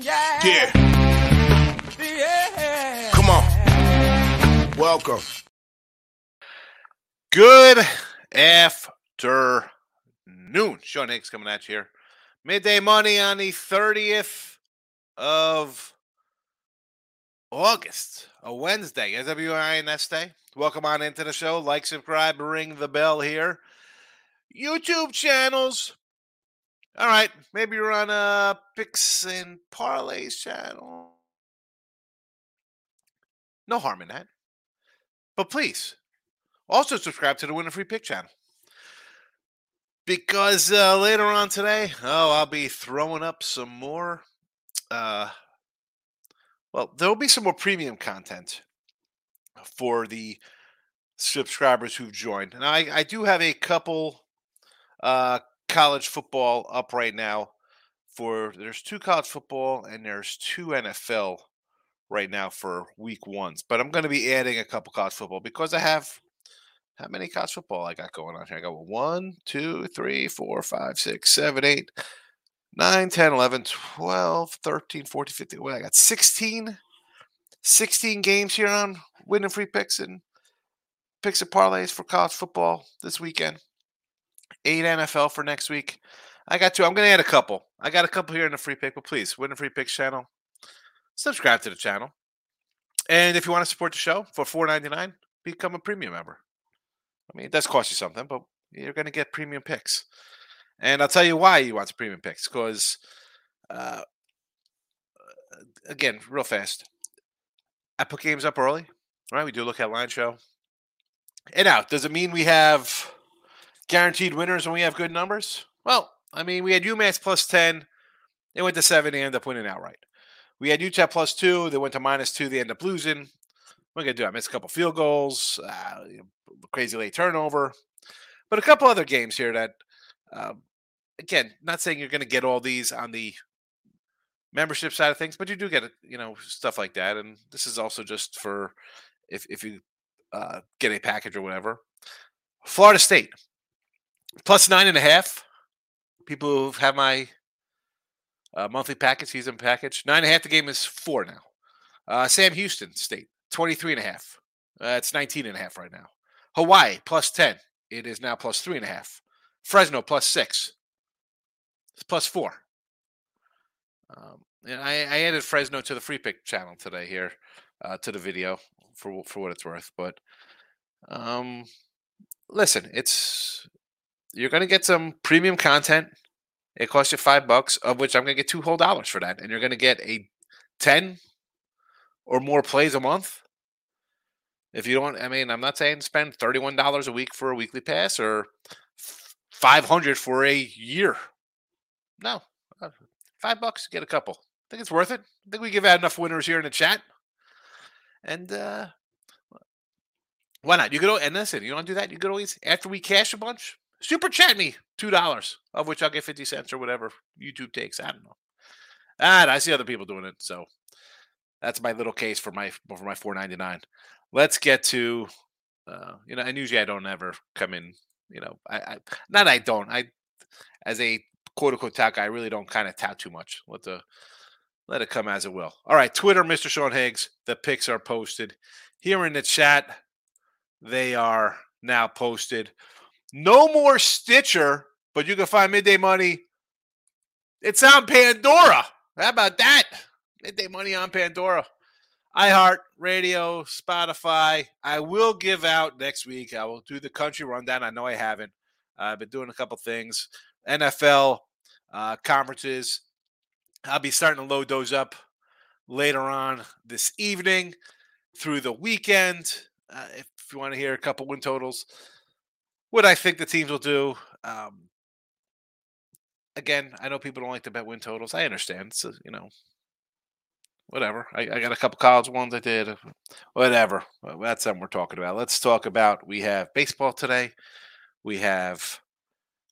Yeah. Yeah. Yeah. Come on. Welcome. Good afternoon. Sean Higgs coming at you here. Midday money on the 30th of August, a Wednesday, SWINS Day. Welcome on into the show. Like, subscribe, ring the bell here. YouTube channels. All right, maybe you're on a Picks and Parlays channel. No harm in that. But please, also subscribe to the Winner Free Pick channel. Because uh, later on today, oh, I'll be throwing up some more. Uh, well, there will be some more premium content for the subscribers who've joined. And I, I do have a couple uh, college football up right now. For there's two college football and there's two NFL right now for week ones. But I'm going to be adding a couple college football because I have how many college football I got going on here? I got one, two, three, four, five, six, seven, eight, nine, 10, 11, 12, 13, 14, 15. Well, I got 16, 16 games here on winning free picks and picks and parlays for college football this weekend. Eight NFL for next week. I got two. I'm going to add a couple. I got a couple here in the free pick, but please, winning free picks channel, subscribe to the channel. And if you want to support the show for $4.99, become a premium member. I mean, it does cost you something, but you're going to get premium picks. And I'll tell you why you want the premium picks because, uh, again, real fast, I put games up early. Right, we do look at line show. And out. Does it mean we have guaranteed winners when we have good numbers? Well, I mean, we had UMass plus 10. They went to seven. They ended up winning outright. We had Utah plus two. They went to minus two. They end up losing. What I going to do? I missed a couple field goals, uh, crazy late turnover. But a couple other games here that, uh, again, not saying you're going to get all these on the membership side of things, but you do get, you know, stuff like that. And this is also just for if, if you uh, get a package or whatever. Florida State plus nine and a half. People who have my uh, monthly package, season package, nine and a half. The game is four now. Uh, Sam Houston State 23 and a half. Uh, it's 19 and a half right now. Hawaii plus 10. It is now plus three and a half. Fresno plus six. It's plus four. Um, and I, I added Fresno to the free pick channel today here uh, to the video for for what it's worth. But um, listen, it's you're going to get some premium content. It costs you five bucks, of which I'm going to get two whole dollars for that, and you're going to get a ten or more plays a month. If you don't, I mean, I'm not saying spend thirty-one dollars a week for a weekly pass or five hundred for a year. No, uh, five bucks get a couple. I think it's worth it. I think we give out enough winners here in the chat. And uh why not? You could and listen, you don't do that. You could always after we cash a bunch, super chat me two dollars, of which I'll get fifty cents or whatever YouTube takes. I don't know. And I see other people doing it, so that's my little case for my for my four ninety nine. Let's get to uh, you know, and usually I don't ever come in. You know, I, I not I don't. I as a quote unquote tout guy, I really don't kind of tout too much. Let the let it come as it will. All right, Twitter, Mr. Sean Higgs. The pics are posted here in the chat. They are now posted. No more Stitcher, but you can find Midday Money. It's on Pandora. How about that? Midday Money on Pandora. iHeart Radio, Spotify. I will give out next week. I will do the country rundown. I know I haven't. I've been doing a couple things. NFL uh, conferences. I'll be starting to load those up later on this evening through the weekend. Uh, if you want to hear a couple win totals, what I think the teams will do. Um, again, I know people don't like to bet win totals. I understand. So, you know, whatever. I, I got a couple college ones I did. Whatever. Well, that's something we're talking about. Let's talk about we have baseball today. We have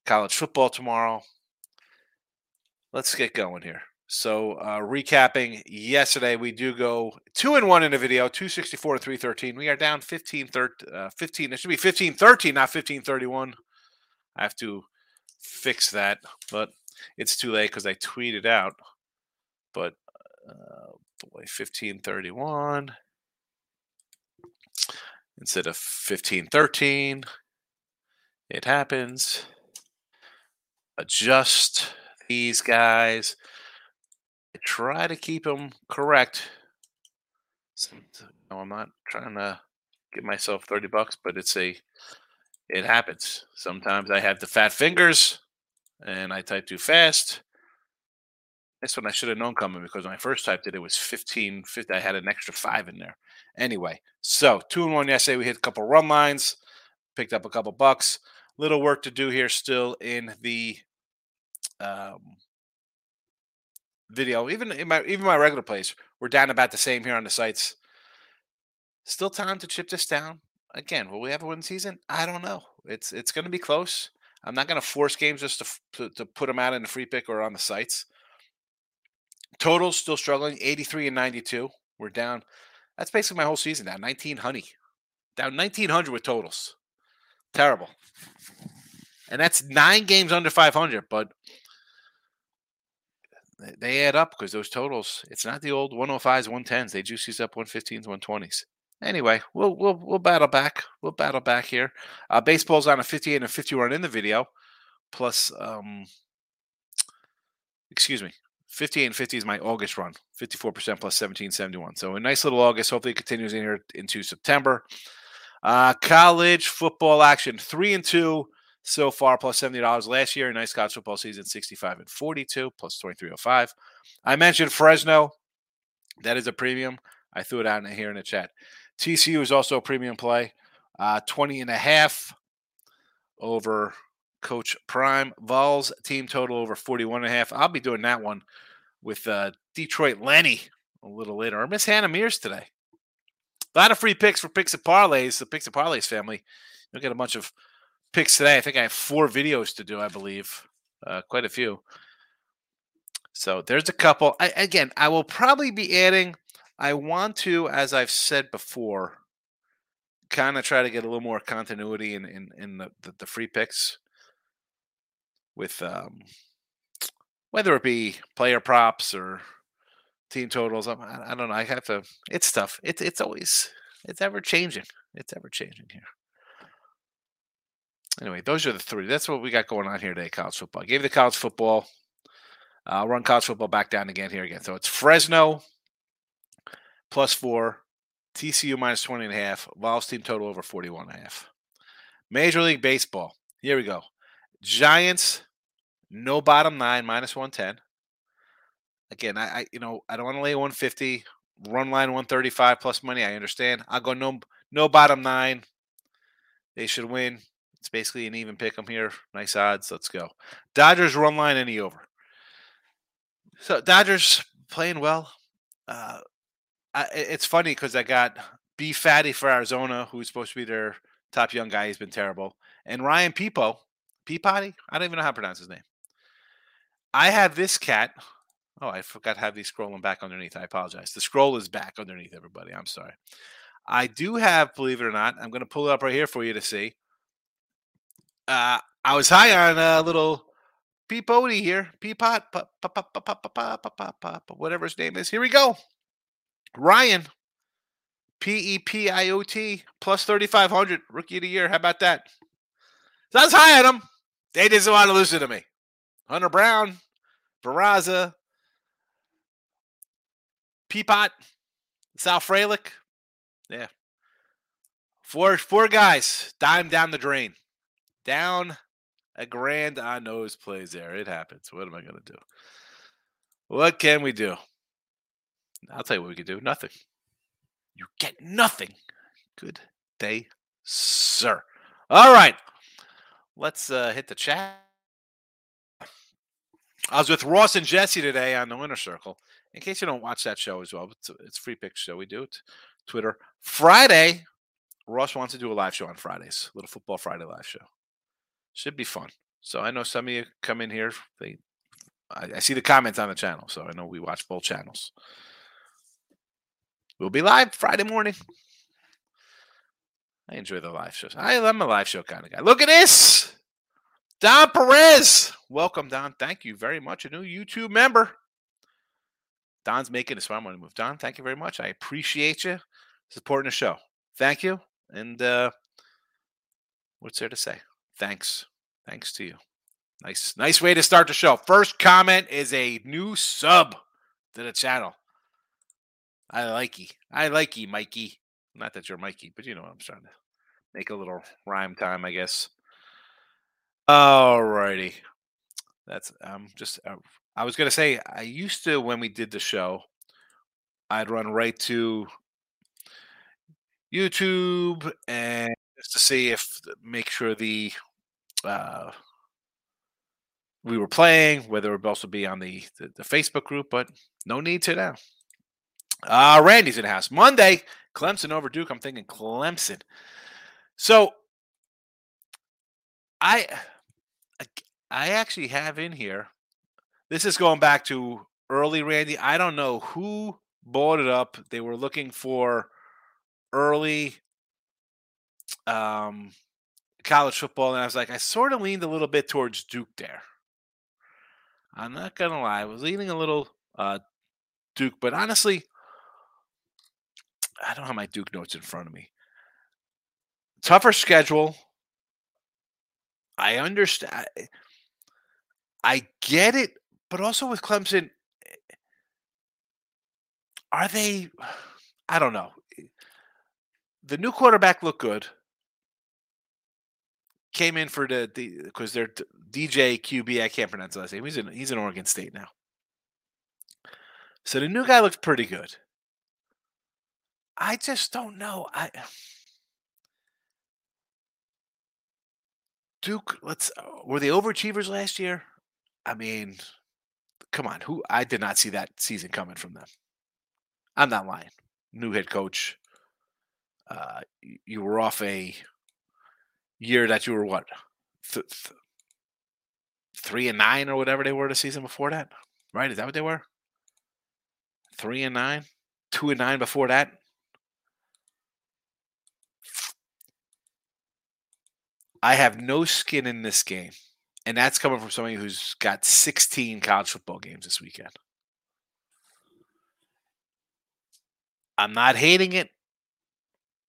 college football tomorrow. Let's get going here. So, uh, recapping yesterday, we do go two and one in the video, 264 to 313. We are down 15 uh, 15. It should be 15 13, not 15 31. I have to fix that, but it's too late because I tweeted out. But Uh, boy, fifteen thirty one instead of fifteen thirteen. It happens. Adjust these guys. Try to keep them correct. No, I'm not trying to get myself 30 bucks, but it's a it happens. Sometimes I have the fat fingers and I type too fast. This one I should have known coming because when I first typed it, it was 15, 50. I had an extra five in there. Anyway, so two and one yesterday. We hit a couple run lines, picked up a couple bucks. Little work to do here still in the um, video. Even in my even my regular plays, we're down about the same here on the sites. Still time to chip this down. Again, will we have a win season? I don't know. It's it's going to be close. I'm not going to force games just to, to, to put them out in the free pick or on the sites. Totals still struggling, 83 and 92. We're down. That's basically my whole season now. 19 honey, down 1900 with totals. Terrible. And that's nine games under 500, but they add up because those totals, it's not the old 105s, 110s. They juice these up 115s, 120s. Anyway, we'll we'll we'll battle back. We'll battle back here. Uh, baseball's on a 58 and a 50 run in the video, plus um, excuse me, 58 and 50 is my August run, 54% plus 1771. So a nice little August. Hopefully it continues in here into September. Uh, college football action, three and two so far, plus seventy dollars last year. Nice college football season, sixty-five and forty-two, plus twenty-three oh five. I mentioned Fresno. That is a premium. I threw it out here in the chat. TCU is also a premium play. Uh, 20 and a half over Coach Prime. Vols team total over 41 and a half. I'll be doing that one with uh, Detroit Lenny a little later. Or Miss Hannah Mears today. A lot of free picks for picks and parlays. The picks and parlays family. You'll get a bunch of picks today. I think I have four videos to do. I believe uh, quite a few. So there's a couple. I, again, I will probably be adding. I want to, as I've said before, kind of try to get a little more continuity in in, in the, the, the free picks with um, whether it be player props or team totals. I, I don't know. I have to. It's tough. It's it's always it's ever changing. It's ever changing here. Anyway, those are the three. That's what we got going on here today. College football. I gave the college football. I'll run college football back down again here again. So it's Fresno plus four, TCU minus 20 and a half, Vols team total over 41 and a half. Major League Baseball. Here we go. Giants, no bottom nine, minus 110. Again, I, I you know, I don't want to lay 150, run line 135 plus money. I understand. I'll go no no bottom nine. They should win. It's basically an even pick. pick 'em here. Nice odds. Let's go. Dodgers run line any over. So Dodgers playing well. Uh, I, it's funny because I got B Fatty for Arizona, who's supposed to be their top young guy. He's been terrible, and Ryan Peepo, Peapody. I don't even know how to pronounce his name. I have this cat. Oh, I forgot to have these scrolling back underneath. I apologize. The scroll is back underneath, everybody. I'm sorry. I do have, believe it or not, I'm going to pull it up right here for you to see. Uh, I was high on a little Peapody here. Peapot, whatever his name is. Here we go. Ryan, P E P I O T, plus 3,500, rookie of the year. How about that? So I was high on him. They didn't want to listen to me. Hunter Brown, Barraza, Peapot, Sal Frelick. Yeah. Four four guys, dime down the drain. Down a grand on nose plays there. It happens. What am I going to do? What can we do? I'll tell you what we can do. Nothing. You get nothing. Good day, sir. All right. Let's uh, hit the chat. I was with Ross and Jesse today on the Winner Circle. In case you don't watch that show as well, it's it's free pick show. We do it. Twitter. Friday, Ross wants to do a live show on Fridays. Little football Friday live show. Should be fun. So I know some of you come in here. They, I, I see the comments on the channel, so I know we watch both channels. We'll be live Friday morning. I enjoy the live shows. I, am a live show kind of guy. Look at this. Don Perez. Welcome, Don. Thank you very much. A new YouTube member. Don's making a smart money move. Don, thank you very much. I appreciate you supporting the show. Thank you. And uh, what's there to say? Thanks. Thanks to you. Nice, nice way to start the show. First comment is a new sub to the channel. I like you. I like you, Mikey. Not that you're Mikey, but you know what I'm trying to make a little rhyme time, I guess. All righty. That's um just uh, I was gonna say I used to when we did the show, I'd run right to YouTube and just to see if make sure the uh we were playing, whether it would also be on the, the, the Facebook group, but no need to now. Uh Randy's in house. Monday, Clemson over Duke. I'm thinking Clemson. So I I actually have in here. This is going back to early Randy. I don't know who bought it up. They were looking for early um college football and I was like I sort of leaned a little bit towards Duke there. I'm not to lie. I was leaning a little uh Duke, but honestly I don't have my Duke notes in front of me. Tougher schedule. I understand. Eh, I get it, but also with Clemson, eh, are they? I don't know. Eh, the new quarterback looked good. Came in for the because they're DJ QB. I can't pronounce the last name. He's in he's in Oregon State now. So the new guy looks pretty good. I just don't know. I Duke, let's uh, were they overachievers last year? I mean, come on, who I did not see that season coming from them. I'm not lying. New head coach. Uh, you were off a year that you were what th- th- three and nine or whatever they were the season before that, right? Is that what they were? Three and nine, two and nine before that. I have no skin in this game. And that's coming from somebody who's got 16 college football games this weekend. I'm not hating it.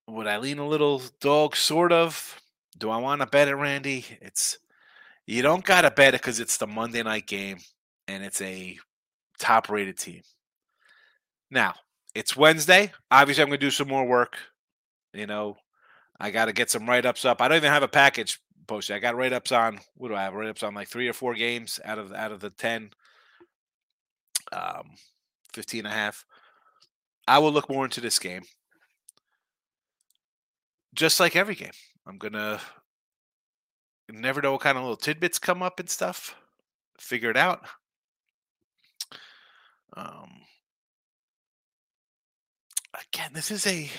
Would I lean a little dog? Sort of. Do I want to bet it, Randy? It's you don't gotta bet it because it's the Monday night game and it's a top rated team. Now, it's Wednesday. Obviously, I'm gonna do some more work. You know, I got to get some write ups up. I don't even have a package posted. I got write ups on what do I have? Write ups on like three or four games out of out of the 10, um, 15 and a half. I will look more into this game. Just like every game, I'm gonna never know what kind of little tidbits come up and stuff. Figure it out. Um, again, this is a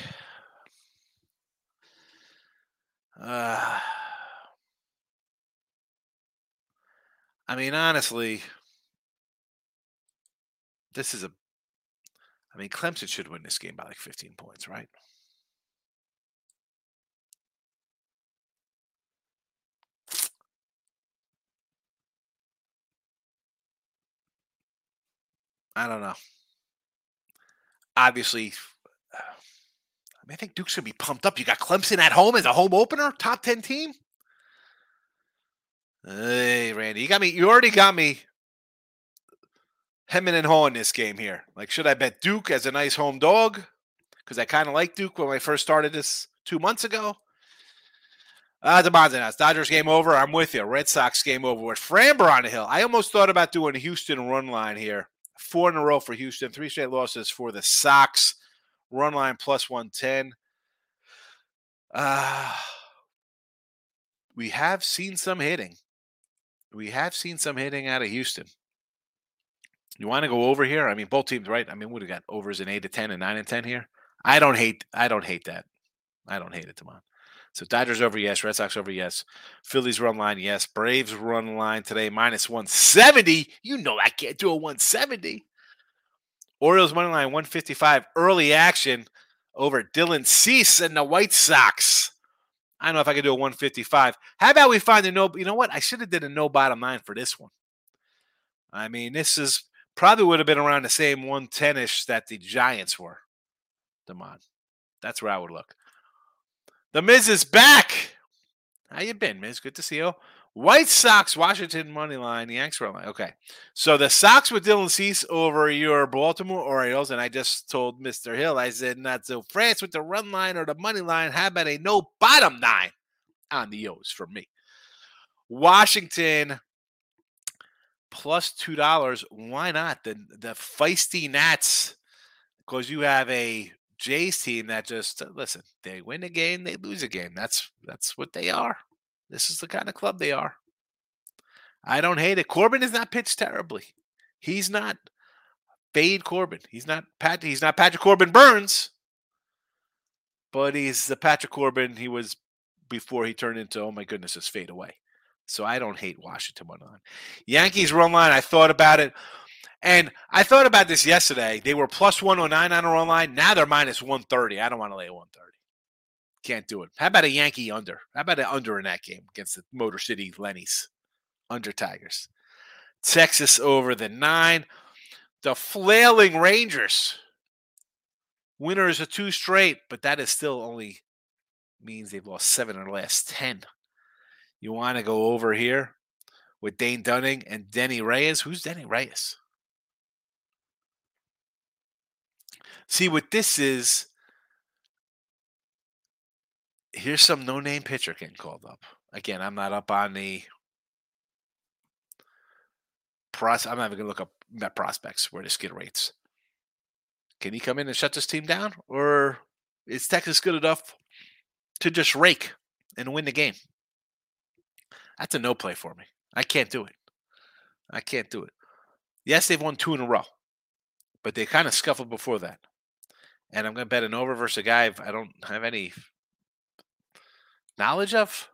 uh, I mean, honestly, this is a. I mean, Clemson should win this game by like 15 points, right? I don't know. Obviously, I, mean, I think Duke's gonna be pumped up. You got Clemson at home as a home opener, top ten team. Hey, Randy, you got me. You already got me hemming and hawing this game here. Like, should I bet Duke as a nice home dog? Because I kind of like Duke when I first started this two months ago. Ah, uh, DeMonte House. Dodgers game over. I'm with you. Red Sox game over with Framber on the hill. I almost thought about doing a Houston run line here. Four in a row for Houston, three straight losses for the Sox. Run line plus 110. Uh, we have seen some hitting. We have seen some hitting out of Houston. You want to go over here? I mean, both teams, right? I mean, would have got overs in eight to ten and nine and ten here. I don't hate. I don't hate that. I don't hate it, Tamon. So Dodgers over, yes. Red Sox over, yes. Phillies run line, yes. Braves run line today minus one seventy. You know I can't do a one seventy. Orioles money line 155 early action over Dylan Cease and the White Sox. I don't know if I could do a 155. How about we find a no? You know what? I should have did a no bottom line for this one. I mean, this is probably would have been around the same 110 ish that the Giants were. Demond. That's where I would look. The Miz is back. How you been, Miz? Good to see you. White Sox, Washington money line, Yanks run line. Okay, so the Sox with Dylan Cease over your Baltimore Orioles, and I just told Mister Hill, I said not so France with the run line or the money line. How about a no bottom nine on the O's for me? Washington plus two dollars. Why not the the feisty Nats? Because you have a Jays team that just uh, listen. They win a game, they lose a game. That's that's what they are. This is the kind of club they are. I don't hate it. Corbin is not pitched terribly. He's not fade Corbin. He's not Pat. He's not Patrick Corbin Burnes, but he's the Patrick Corbin he was before he turned into oh my goodness, his fade away. So I don't hate Washington one on. Yankees run line. I thought about it. And I thought about this yesterday. They were plus 109 on a run line. Now they're minus 130. I don't want to lay 130. Can't do it. How about a Yankee under? How about an under in that game against the Motor City Lennies? Under Tigers. Texas over the nine. The flailing Rangers. Winners of two straight, but that is still only means they've lost seven in the last 10. You want to go over here with Dane Dunning and Denyi Reyes? Who's Denyi Reyes? See, what this is, here's some no name pitcher getting called up. Again, I'm not up on the pros. I'm not even to look up Met prospects where the skid rates. Can he come in and shut this team down? Or is Texas good enough to just rake and win the game? That's a no play for me. I can't do it. I can't do it. Yes, they've won two in a row, but they kind of scuffled before that. And I'm going to bet an over versus a guy I don't have any knowledge of.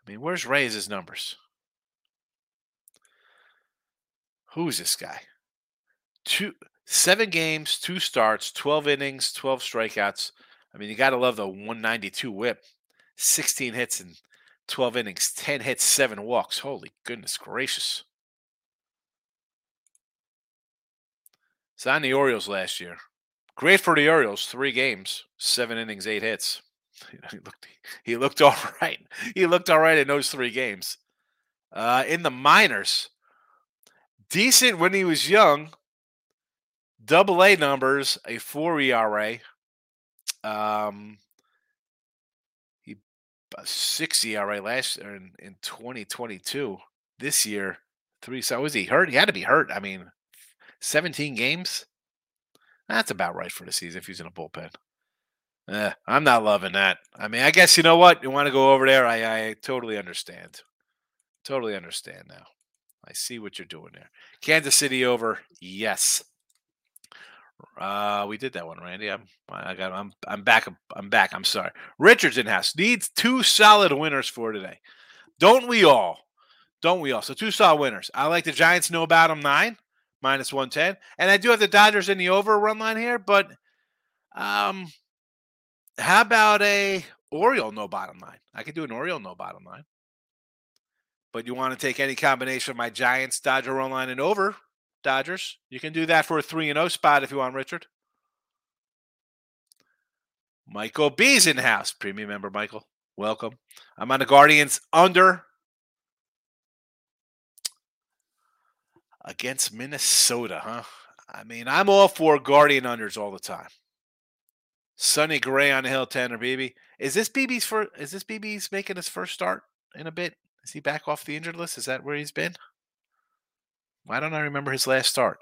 I mean, where's Reyes' numbers? Who's this guy? Two, seven games, two starts, 12 innings, 12 strikeouts. I mean, you got to love the 192 whip, 16 hits and 12 innings, 10 hits, seven walks. Holy goodness gracious. On the Orioles last year. Great for the Orioles, three games, seven innings, eight hits. He looked, he looked all right. He looked all right in those three games. Uh, in the minors, decent when he was young. Double A numbers, a four ERA. Um, he six ERA last year in, in 2022. This year, three. So was he hurt? He had to be hurt. I mean, 17 games. That's about right for the season if he's in a bullpen. Eh, I'm not loving that. I mean, I guess you know what? You want to go over there? I, I totally understand. Totally understand now. I see what you're doing there. Kansas City over, yes. Uh, we did that one, Randy. I'm, I got, I'm, I'm back. I'm back. I'm sorry. Richards in house needs two solid winners for today. Don't we all? Don't we all? So two solid winners. I like the Giants. Know about them nine minus one ten, and I do have the Dodgers in the over run line here. But um, how about a Oriole no bottom line? I could do an Oriole no bottom line. But you want to take any combination of my Giants, Dodger run line, and over Dodgers? You can do that for a 3 and 0 spot if you want, Richard. Michael B's in house. Premium member, Michael. Welcome. I'm on the Guardians under against Minnesota, huh? I mean, I'm all for Guardian unders all the time. Sonny Gray on the hill, Tanner Bibee. Is this Bibee's first? Is this Bibee's making his first start in a bit? Is he back off the injured list? Is that where he's been? Why don't I remember his last start?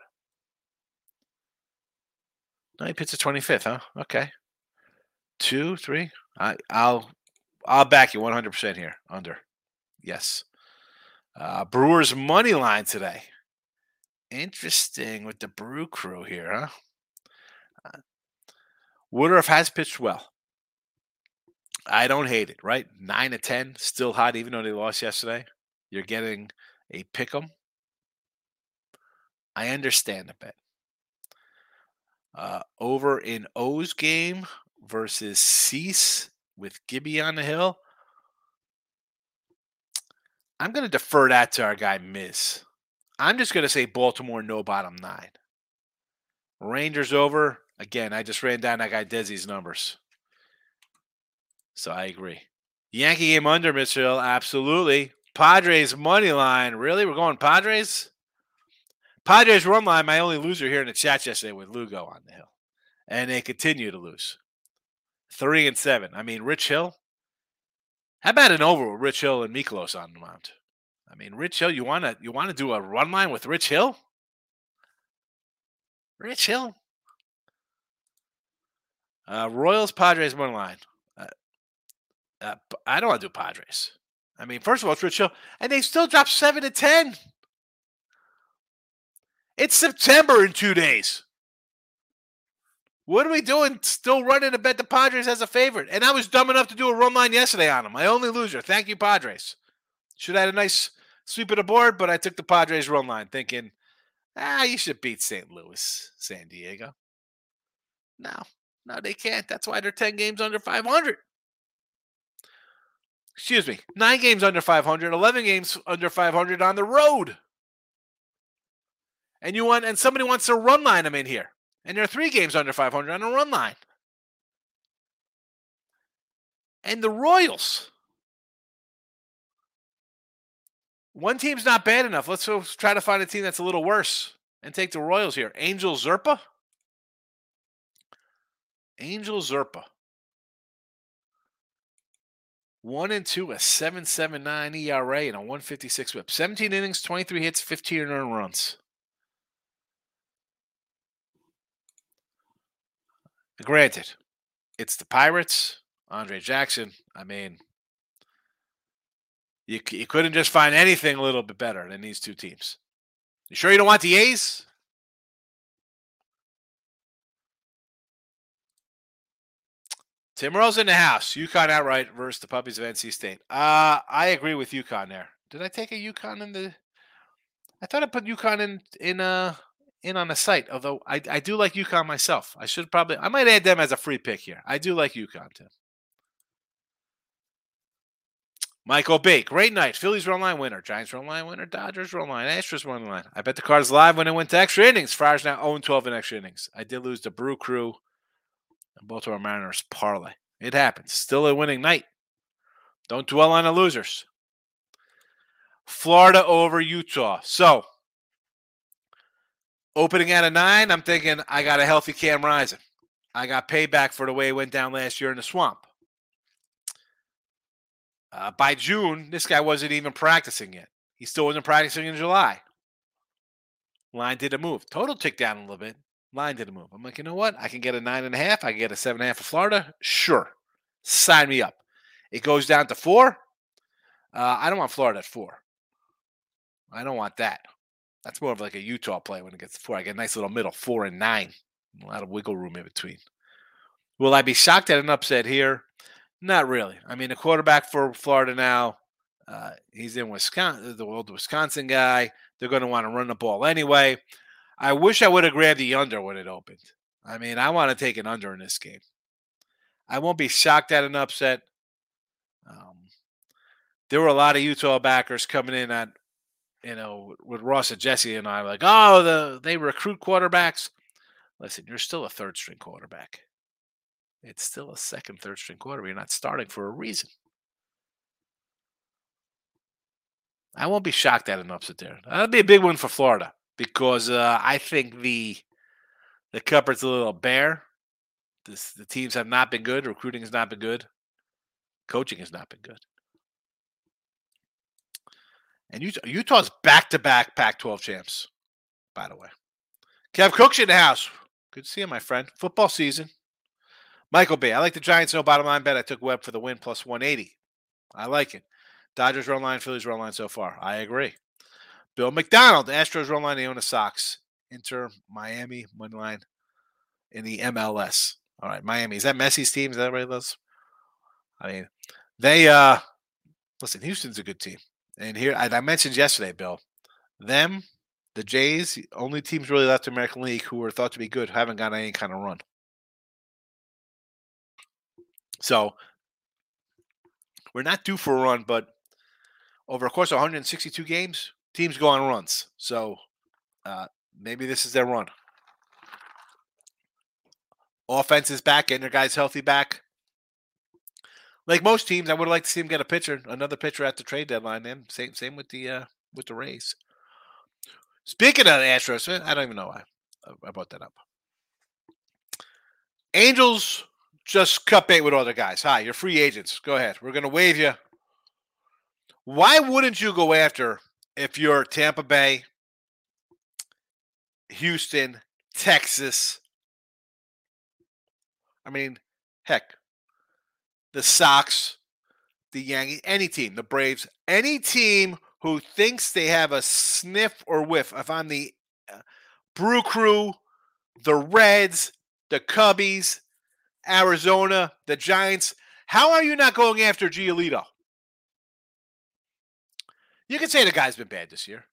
No, he pitched the 25th, huh? Okay. Two, three. I, I'll I'll back you 100% here. Under. Yes. Uh, Brewers money line today. Interesting with the Brew Crew here, huh? Uh, Woodruff has pitched well. I don't hate it, right? Nine to ten, still hot, even though they lost yesterday. You're getting a pick 'em. I understand a bit. Uh, over in O's game versus Cease with Gibby on the hill. I'm going to defer that to our guy Miz. I'm just going to say Baltimore no bottom nine. Rangers over. Again, I just ran down that guy Desi's numbers. So I agree. Yankee game under, Mitchell. Absolutely. Padres money line. Really? We're going Padres? Padres run line, my only loser here in the chat yesterday with Lugo on the hill. And they continue to lose. Three and seven. I mean, Rich Hill. How about an over with Rich Hill and Mikolas on the mound? I mean, Rich Hill, you wanna you wanna do a run line with Rich Hill? Rich Hill. Uh, Royals Padres money line. Uh, uh, I don't want to do Padres. I mean, first of all, it's Rich Hill, and they still dropped seven to ten. It's September in two days. What are we doing? Still running to bet the Padres as a favorite. And I was dumb enough to do a run line yesterday on them. My only loser. Thank you, Padres. Should have had a nice sweep it aboard, but I took the Padres run line thinking, ah, you should beat St. Louis, San Diego. No, no, they can't. That's why they're 10 games under 500. Excuse me, nine games under 500, 11 games under 500 on the road. And you want, and somebody wants to run line them in here. And they're three games under 500 on a run line. And the Royals. One team's not bad enough. Let's try to find a team that's a little worse and take the Royals here. Angel Zerpa. Angel Zerpa. One and two, a 7.79 ERA and a 156 whip. 17 innings, 23 hits, 15 earned runs. Granted, it's the Pirates, Andre Jackson. I mean, you, you couldn't just find anything a little bit better than these two teams. You sure you don't want the A's? Tim Rose in the house. UConn outright versus the Puppies of NC State. Uh, I agree with UConn there. Did I take a UConn in the? I thought I put UConn in in uh in on the site. Although I I do like UConn myself. I should probably I might add them as a free pick here. I do like UConn, Tim. Michael B. Great night. Phillies run line winner. Giants run line winner. Dodgers run line. Astros run line. I bet the Cards live when it went to extra innings. Friars now 0 12 in extra innings. I did lose the Brew Crew and Baltimore Mariners parlay. It happens. Still a winning night. Don't dwell on the losers. Florida over Utah. So, opening at a nine, I'm thinking I got a healthy Cam Rising. I got payback for the way it went down last year in the swamp. Uh, by June, this guy wasn't even practicing yet. He still wasn't practicing in July. Line did a move. Total ticked down a little bit. Line did a move. I'm like, you know what? I can get a nine and a half. I can get a seven and a half for Florida. Sure. Sign me up. It goes down to four. Uh, I don't want Florida at four. I don't want that. That's more of like a Utah play when it gets to four. I get a nice little middle, four and nine. A lot of wiggle room in between. Will I be shocked at an upset here? Not really. I mean, the quarterback for Florida now, uh, he's in Wisconsin, the old Wisconsin guy. They're going to want to run the ball anyway. I wish I would have grabbed the under when it opened. I mean, I want to take an under in this game. I won't be shocked at an upset. Um, there were a lot of Utah backers coming in at, you know, with Ross and Jesse and I, like, oh, the they recruit quarterbacks. Listen, you're still a third string quarterback. It's still a second, third string quarterback. You're not starting for a reason. I won't be shocked at an upset there. That'd be a big one for Florida because uh, I think the the cupboard's a little bare. This, the teams have not been good. Recruiting has not been good. Coaching has not been good. And Utah, Utah's back to back Pac 12 champs, by the way. Kev Cook's in the house. Good to see you, my friend. Football season. Michael B. I like the Giants no bottom line bet. I took Webb for the win plus 180. I like it. Dodgers run line, Phillies run line so far. I agree. Bill McDonald, Astros run line, the Sox. Inter Miami money line in the MLS. All right, Miami. Is that Messi's team? Is that right, Liz? I mean, they uh listen, Houston's a good team. And here I mentioned yesterday, Bill, them, the Jays, only teams really left in the American League who were thought to be good, haven't got any kind of run. So we're not due for a run, but over a course of 162 games, teams go on runs. So uh, maybe this is their run. Offense is back, getting their guys healthy back. Like most teams, I would like to see them get a pitcher, another pitcher at the trade deadline. And same, same with the uh, with the Rays. Speaking of the Astros, eh, I don't even know why I brought that up. Angels just cut bait with other guys. Hi, you're free agents. Go ahead. We're going to waive you. Why wouldn't you go after if you're Tampa Bay, Houston, Texas? I mean, heck, the Sox, the Yankees, any team, the Braves, any team who thinks they have a sniff or whiff. If I'm the uh, Brew Crew, the Reds, the Cubbies, Arizona, the Giants, how are you not going after Giolito? You can say the guy's been bad this year.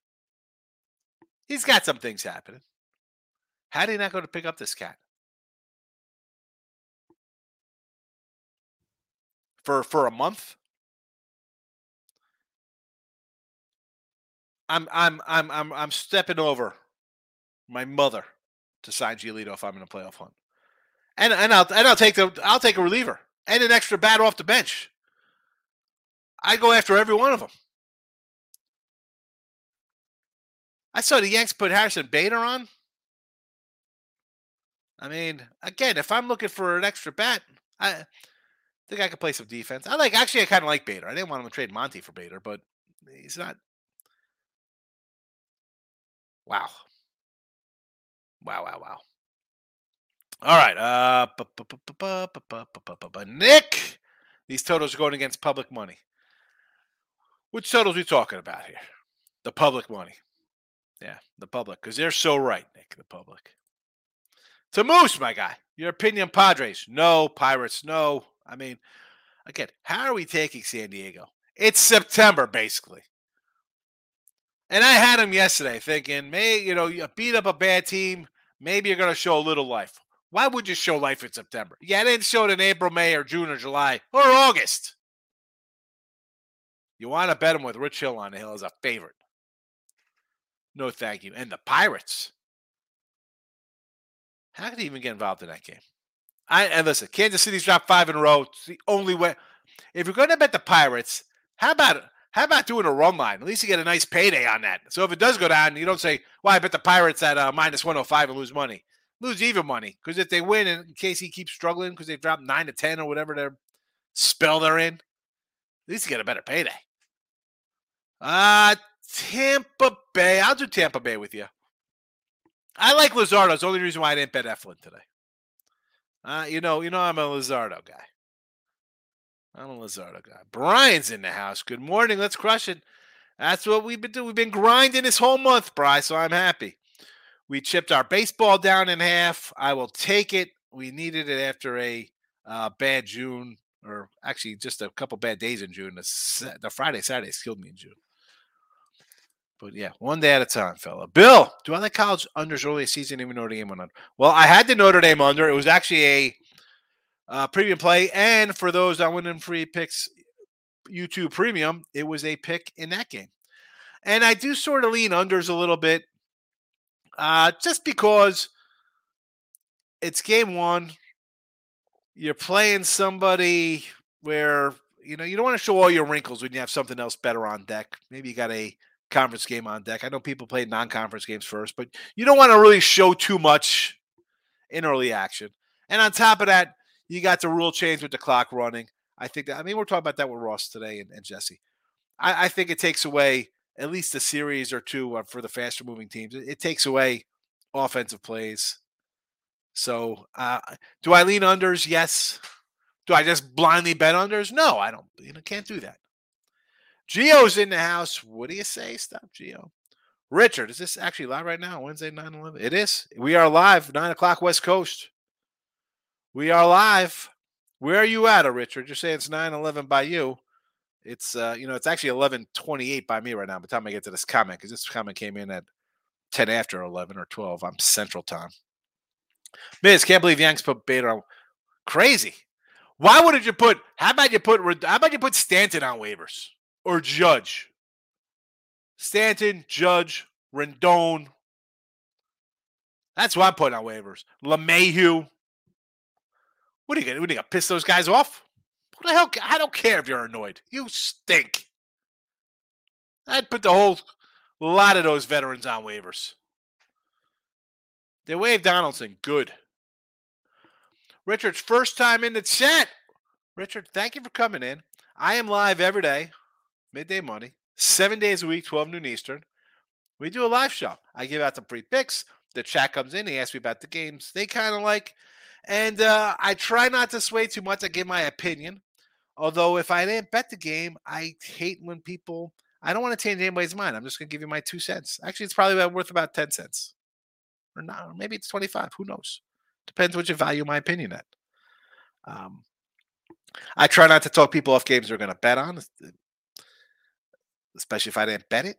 He's got some things happening. How do you not go to pick up this cat? For for a month? I'm I'm I'm I'm I'm stepping over my mother to sign Giolito if I'm in a playoff hunt. And and I'll and I'll take the I'll take a reliever and an extra bat off the bench. I go after every one of them. I saw the Yanks put Harrison Bader on. I mean, again, if I'm looking for an extra bat, I think I could play some defense. I like actually I kind of like Bader. I didn't want him to trade Monty for Bader, but he's not. Wow. Wow, wow, wow. All right. Uh Nick. These totals are going against public money. Which totals we talking about here? The public money. Yeah, the public, because they're so right, Nick, the public. To Moose, my guy. Your opinion, Padres. No. Pirates. No. I mean, again, how are we taking San Diego? It's September, basically. And I had him yesterday thinking, may, you know, you beat up a bad team. Maybe you're going to show a little life. Why would you show life in September? Yeah, I didn't show it in April, May, or June, or July, or August. You want to bet him with Rich Hill on the hill as a favorite. No, thank you. And the Pirates. How could he even get involved in that game? I and listen, Kansas City's dropped five in a row. It's the only way. If you're going to bet the Pirates, how about how about doing a run line? At least you get a nice payday on that. So if it does go down, you don't say, "Well, I bet the Pirates at uh, minus 105 and lose money." Lose even money because if they win, and in case he keeps struggling because they've dropped nine to ten or whatever their spell they're in, at least you get a better payday. Uh Tampa Bay. I'll do Tampa Bay with you. I like Luzardo. It's the only reason why I didn't bet Eflin today. Uh, you know, you know, I'm a Luzardo guy. I'm a Luzardo guy. Brian's in the house. Good morning. Let's crush it. That's what we've been doing. We've been grinding this whole month, Bry. So I'm happy. We chipped our baseball down in half. I will take it. We needed it after a uh, bad June, or actually just a couple bad days in June. The, the Friday, Saturday killed me in June. But yeah, one day at a time, fella. Bill, do I like college unders early season even Notre Dame went under? Well, I had the Notre Dame under. It was actually a uh, premium play, and for those that went in free picks, YouTube Premium, it was a pick in that game. And I do sort of lean unders a little bit, uh, just because it's game one. You're playing somebody where you know you don't want to show all your wrinkles when you have something else better on deck. Maybe you got a conference game on deck. I know people play non-conference games first, but you don't want to really show too much in early action. And on top of that, you got the rule change with the clock running. I think that I mean we're talking about that with Ross today and, and Jesse. I, I, think it takes away at least a series or two uh, for the faster moving teams. It, takes away offensive plays. So uh, do I lean unders? Yes. Do I just blindly bet unders? No, I don't. You know, can't do that. Geo's in the house. What do you say? Stop, Geo. Richard, is this actually live right now? Wednesday, 9 11? It is. We are live, 9 o'clock West Coast. We are live. Where are you at, Richard? You're saying it's 9 11 by you. It's, uh, you know, it's actually 11 28 by me right now by the time I get to this comment because this comment came in at 10 after 11 or 12. I'm Central Time. Miz, can't believe Yanks put Bader on. Crazy. Why wouldn't you put, how about you put, how about you put Stanton on waivers? or Judge. Stanton, Judge, Rendon. That's what I'm putting on waivers. LeMahieu. What are you gonna? What are you gonna piss those guys off? What the hell? I don't care if you're annoyed. You stink. I'd put the whole lot of those veterans on waivers. They waived Donaldson. Good. Richard's first time in the chat. Richard, thank you for coming in. I am live every day, midday money, seven days a week, 12 noon Eastern. We do a live show. I give out some free picks. The chat comes in. They ask me about the games they kind of like. And uh, I try not to sway too much. I give my opinion. Although, if I didn't bet the game, I hate when people. I don't want to change anybody's mind. I'm just going to give you my two cents. Actually, it's probably worth about 10 cents. Or not. Or maybe it's 25. Who knows? Depends what you value my opinion at. Um, I try not to talk people off games they're going to bet on, especially if I didn't bet it.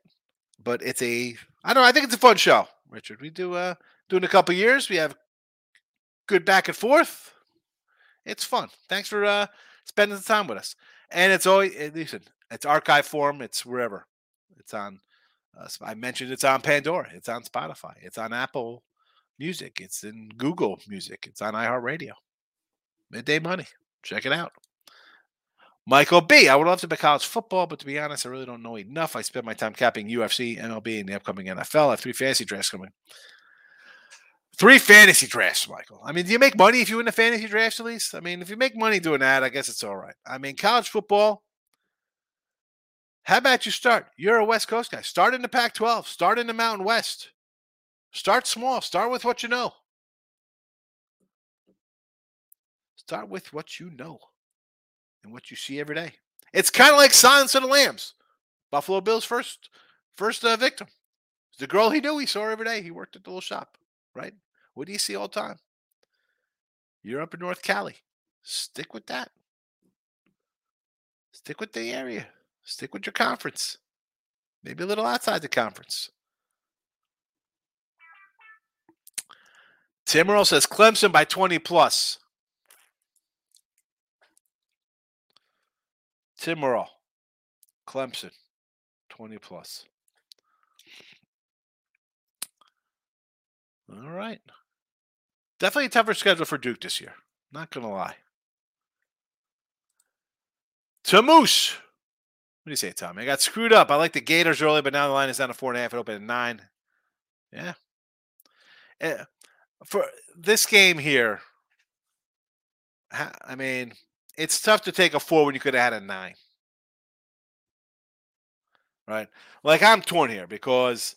But it's a, I don't know. I think it's a fun show, Richard. We do uh doing a couple years. We have good back and forth. It's fun. Thanks for uh spending the time with us. And it's always eh, listen. It's archive form. It's wherever. It's on. Uh, I mentioned it's on Pandora. It's on Spotify. It's on Apple Music. It's in Google Music. It's on iHeartRadio. Midday Money. Check it out. Michael B. I would love to bet college football, but to be honest, I really don't know enough. I spend my time capping UFC, MLB, and the upcoming NFL. I have three fantasy drafts coming. Three fantasy drafts, Michael. I mean, do you make money if you win the fantasy drafts at least? I mean, if you make money doing that, I guess it's all right. I mean, college football. How about you start? You're a West Coast guy. Start in the Pac 12, start in the Mountain West. Start small, start with what you know. Start with what you know and what you see every day. It's kind of like Silence of the Lambs. Buffalo Bill's first first uh, victim. The girl he knew he saw every day. He worked at the little shop, right? What do you see all the time? You're up in North Cali. Stick with that. Stick with the area. Stick with your conference. Maybe a little outside the conference. Tim Earl says Clemson by 20 plus. Tim Morrell, Clemson, 20 plus. All right. Definitely a tougher schedule for Duke this year. Not going to lie. Tamoose. What do you say, Tommy? I got screwed up. I like the Gators early, but now the line is down to four and a half. It opened at nine. Yeah. Uh, for this game here, I mean, it's tough to take a four when you could have had a nine. Right? Like I'm torn here because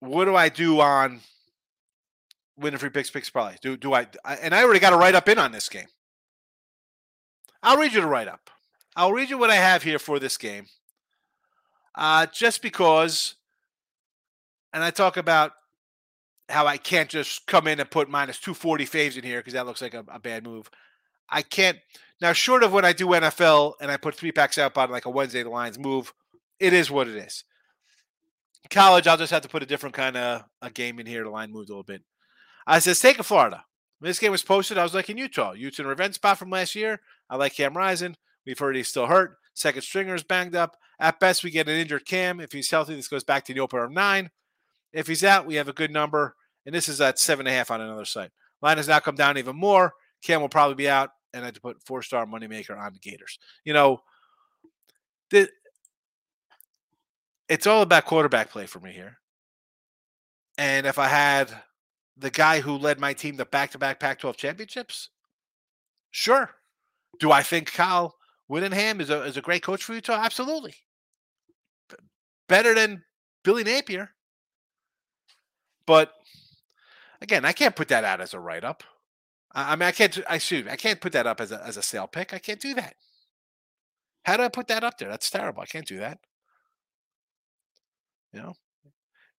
what do I do on winning free picks, picks probably? Do do I, I and I already got a write up in on this game. I'll read you the write up. I'll read you what I have here for this game. Uh, just because, and I talk about how I can't just come in and put minus 240 faves in here because that looks like a, a bad move. I can't now, short of when I do NFL and I put three packs out on like a Wednesday, the lines move. It is what it is. College, I'll just have to put a different kind of a game in here. The line moved a little bit. I says, take a Florida. When this game was posted, I was like in Utah. Utah revenge spot from last year. I like Cam Rising. We've heard he's still hurt. Second stringer is banged up. At best, we get an injured Cam. If he's healthy, this goes back to the opener of nine. If he's out, we have a good number. And this is at seven and a half on another site. Line has now come down even more. Cam will probably be out and I had to put four star moneymaker on the Gators. You know, the, it's all about quarterback play for me here. And if I had the guy who led my team to back to back Pac 12 championships, sure. Do I think Kyle Whittingham is a, is a great coach for Utah? Absolutely. Better than Billy Napier. But again, I can't put that out as a write up. I mean, I can't. I shoot. I can't put that up as a as a sale pick. I can't do that. How do I put that up there? That's terrible. I can't do that. You know,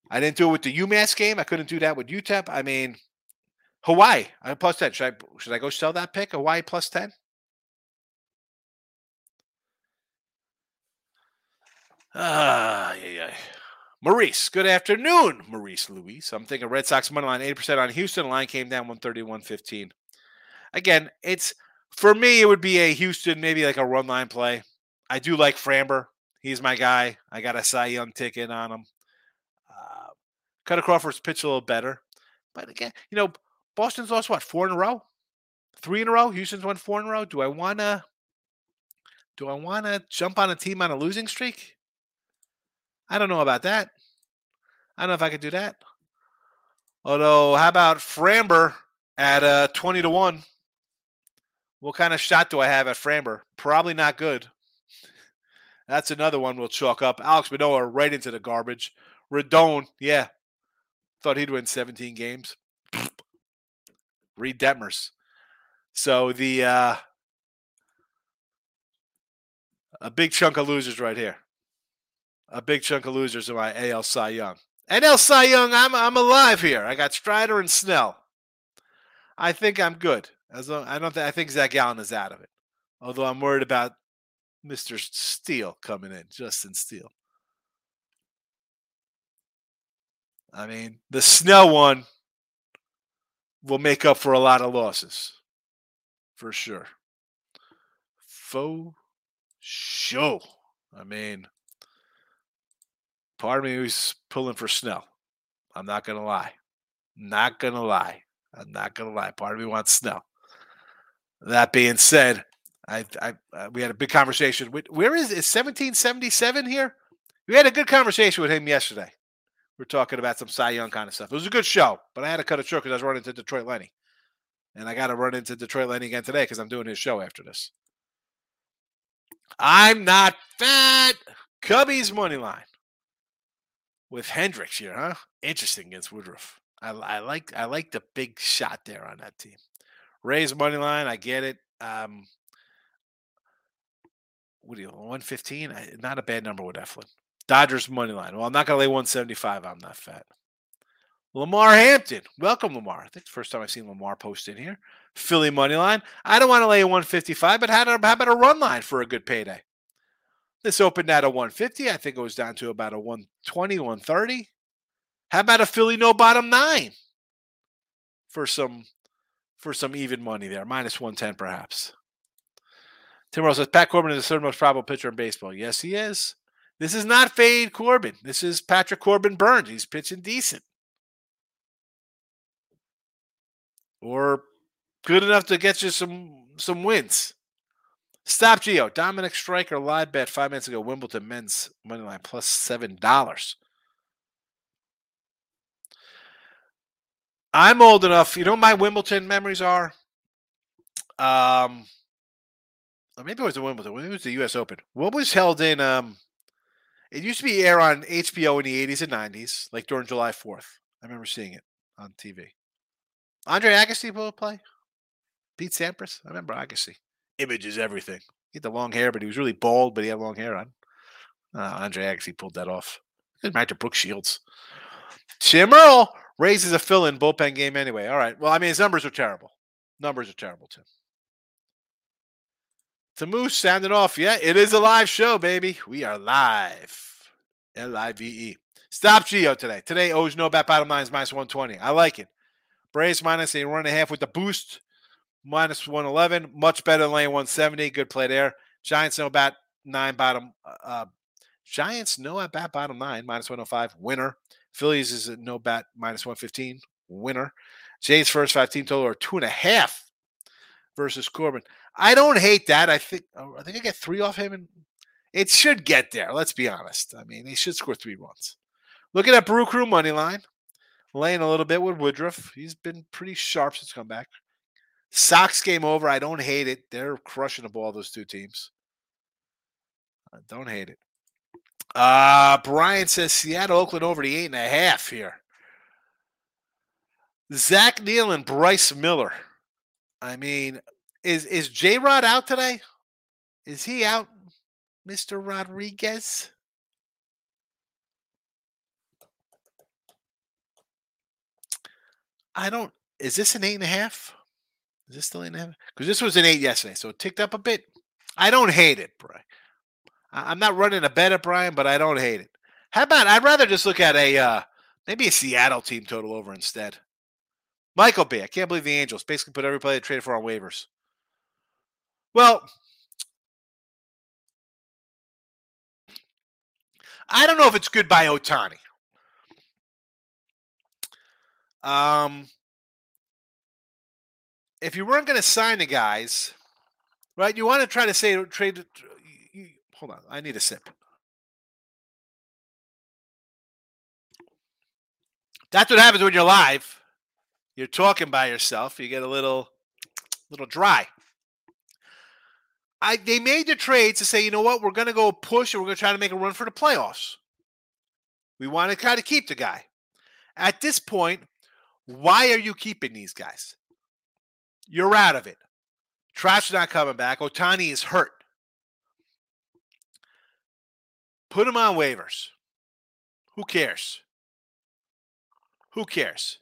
I didn't do it with the UMass game. I couldn't do that with UTEP. I mean, Hawaii. Plus ten. Should I should I go sell that pick? Hawaii plus ten. Ah, yeah, yeah. Maurice, good afternoon, Maurice Luis. I'm thinking Red Sox money line 80% on Houston. Line came down 131 15 again, it's for me, it would be a Houston, maybe like a run line play. I do like Framber. He's my guy. I got a Cy Young ticket on him. Kutter Crawford's pitched a little better. But again, you know, Boston's lost what, four in a row? Three in a row? Houston's won four in a row. Do I wanna do I wanna jump on a team on a losing streak? I don't know about that. I don't know if I could do that. Although, how about Framber at uh, 20 to 1? What kind of shot do I have at Framber? Probably not good. That's another one we'll chalk up. Alex Manoah right into the garbage. Rodon, yeah. Thought he'd win 17 games. Reid Detmers. So the uh a big chunk of losers right here. A big chunk of losers in my AL Cy Young. NL Cy Young, I'm I'm alive here. I got Strider and Snell. I think I'm good. As long, I don't think I think Zach Gallen is out of it. Although I'm worried about Mr. Steele coming in, Justin Steele. I mean, the Snell one will make up for a lot of losses. For sure. Faux show. I mean, part of me was pulling for Snell. I'm not gonna lie. Not gonna lie. I'm not gonna lie. Part of me wants Snell. That being said, I, I uh, we had a big conversation. Where is it? 1777 here? We had a good conversation with him yesterday. We are talking about some Cy Young kind of stuff. It was a good show, but I had to cut it short because I was running to Detroit Lenny, and I got to run into Detroit Lenny again today because I'm doing his show after this. I'm not fat. Cubbies money line with Hendricks here, huh? Interesting against Woodruff. I, I like I like the big shot there on that team. Rays money line, I get it. Um, what do you 115? Not a bad number with Eflin. Dodgers money line. Well, I'm not gonna lay 175. I'm not fat. Lamar Hampton. Welcome, Lamar. I think the first time I've seen Lamar post in here. Philly money line. I don't want to lay 155, but how, how about a run line for a good payday? This opened at a 150. I think it was down to about a 120, 130. How about a Philly no bottom nine for some for some even money there, minus 110 perhaps. Tim Rose says Pat Corbin is the third most probable pitcher in baseball. Yes, he is. This is not Fade Corbin. This is Patrick Corbin Burnes. He's pitching decent. Or good enough to get you some some wins. Stop Geo. Dominic Striker live bet five minutes ago. Wimbledon men's money line plus seven dollars. I'm old enough. You know my Wimbledon memories are. Um, maybe it was the Wimbledon. Maybe it was the U.S. Open. What was held in? Um, it used to be air on HBO in the 80s and 90s, like during July 4th. I remember seeing it on TV. Andre Agassi will play. Pete Sampras. I remember Agassi. Images, everything. He had the long hair, but he was really bald, but he had long hair on. Uh, Andre Agassi pulled that off. Back to Brooke Shields. Tim Earl raises a fill-in bullpen game anyway. All right. Well, I mean, his numbers are terrible. Numbers are terrible, Tim. To Moose sounded off. Yeah, it is a live show, baby. We are live. L I V E. Stop Geo today. Today owes no bat bottom line is minus 120. I like it. Braves minus a run and a half with the boost, minus 111. Much better than lane 170. Good play there. Giants no bat nine bottom. Uh, uh Giants no at bat bottom nine, minus 105. Winner. Phillies is a no bat minus 115. Winner. Jays first five team total are two and a half versus Corbin. I don't hate that. I think oh, I think I get three off him, and it should get there. Let's be honest. I mean, he should score three runs. Looking at Brew Crew money line, laying a little bit with Woodruff. He's been pretty sharp since come back. Sox game over. I don't hate it. They're crushing the ball. Those two teams. I don't hate it. Uh, Brian says Seattle, Oakland over the eight and a half here. Zach Neal and Bryce Miller. I mean, is is J Rod out today? Is he out, Mr. Rodriguez? I don't. Is this an eight and a half? Is this still eight and a half? Because this was an eight yesterday, so it ticked up a bit. I don't hate it, Brian. I'm not running a bet at Brian, but I don't hate it. How about I'd rather just look at a uh, maybe a Seattle team total over instead. Michael B. I can't believe the Angels basically put every player they traded for on waivers. Well, I don't know if it's good by Ohtani. Um, if you weren't going to sign the guys, right? You want to try to say trade. You, hold on, I need a sip. That's what happens when you're live. You're talking by yourself. You get a little, little dry. I they made the trade to say, you know what, we're going to go push and we're going to try to make a run for the playoffs. We want to try to keep the guy. At this point, why are you keeping these guys? You're out of it. Trout's not coming back. Ohtani is hurt. Put him on waivers. Who cares? Who cares?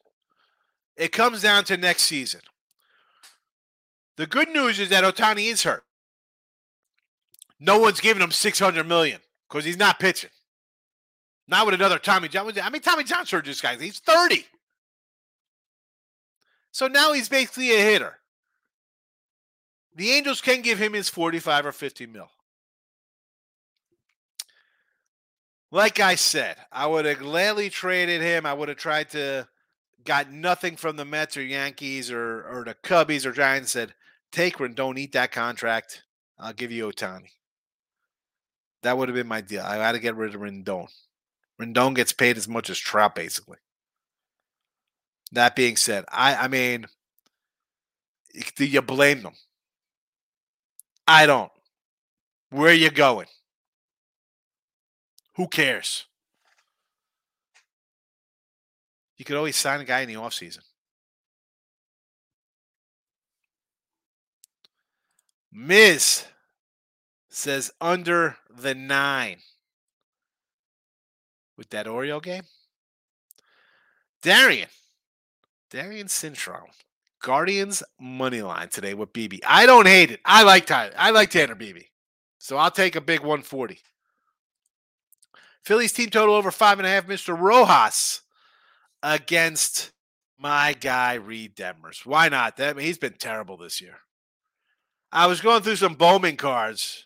It comes down to next season. The good news is that Ohtani is hurt. No one's giving him 600 million because he's not pitching. Not with another Tommy John. I mean, Tommy John surgery this guy. He's 30. So now he's basically a hitter. The Angels can give him his 45 or 50 mil. Like I said, I would have gladly traded him. I would have tried to got nothing from the Mets or Yankees or or the Cubbies or Giants said, take Rendon, eat that contract. I'll give you Ohtani. That would have been my deal. I had to get rid of Rendon. Rendon gets paid as much as Trout, basically. That being said, I I mean, do you blame them? I don't. Where are you going? Who cares? You could always sign a guy in the offseason. Miz says under the nine with that Oreo game. Darian, Darian Cintron, Guardians money line today with Bibee. I don't hate it. I like Tyler. I like Tanner Bibee. So I'll take a big 140. Phillies team total over five and a half. Mr. Rojas against my guy Reid Detmers. Why not? That I mean, he's been terrible this year. I was going through some Bowman cards,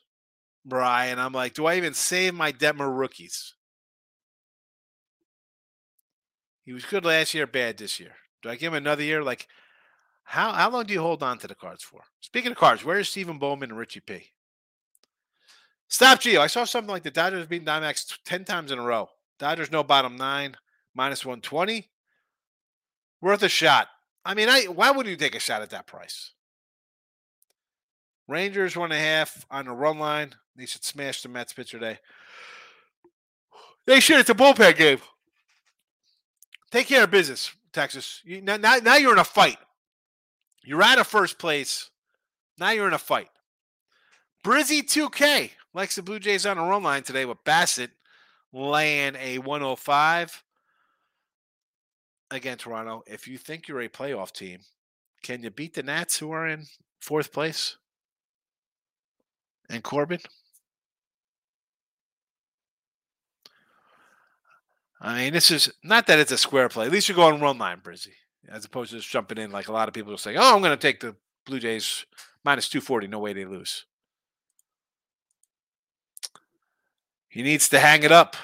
Brian. I'm like, do I even save my Detmer rookies? He was good last year, bad this year. Do I give him another year? Like, how how long do you hold on to the cards for? Speaking of cards, where's Stephen Bowman and Richie P? Stop Geo. I saw something like the Dodgers beating Diamondbacks 10 times in a row. Dodgers no bottom nine minus 120. Worth a shot. I mean, I why wouldn't you take a shot at that price? Rangers one and a half on the run line. They should smash the Mets pitcher today. They should. It's a bullpen game. Take care of business, Texas. You, now, now, now you're in a fight. You're out of first place. Now you're in a fight. Brizzy 2K likes the Blue Jays on a run line today with Bassitt laying a 105 against Toronto. If you think you're a playoff team, can you beat the Nats who are in fourth place? And Corbin? I mean, this is not that it's a square play. At least you're going run line, Brizzy, as opposed to just jumping in like a lot of people are saying, oh, I'm going to take the Blue Jays minus 240. No way they lose. He needs to hang it up.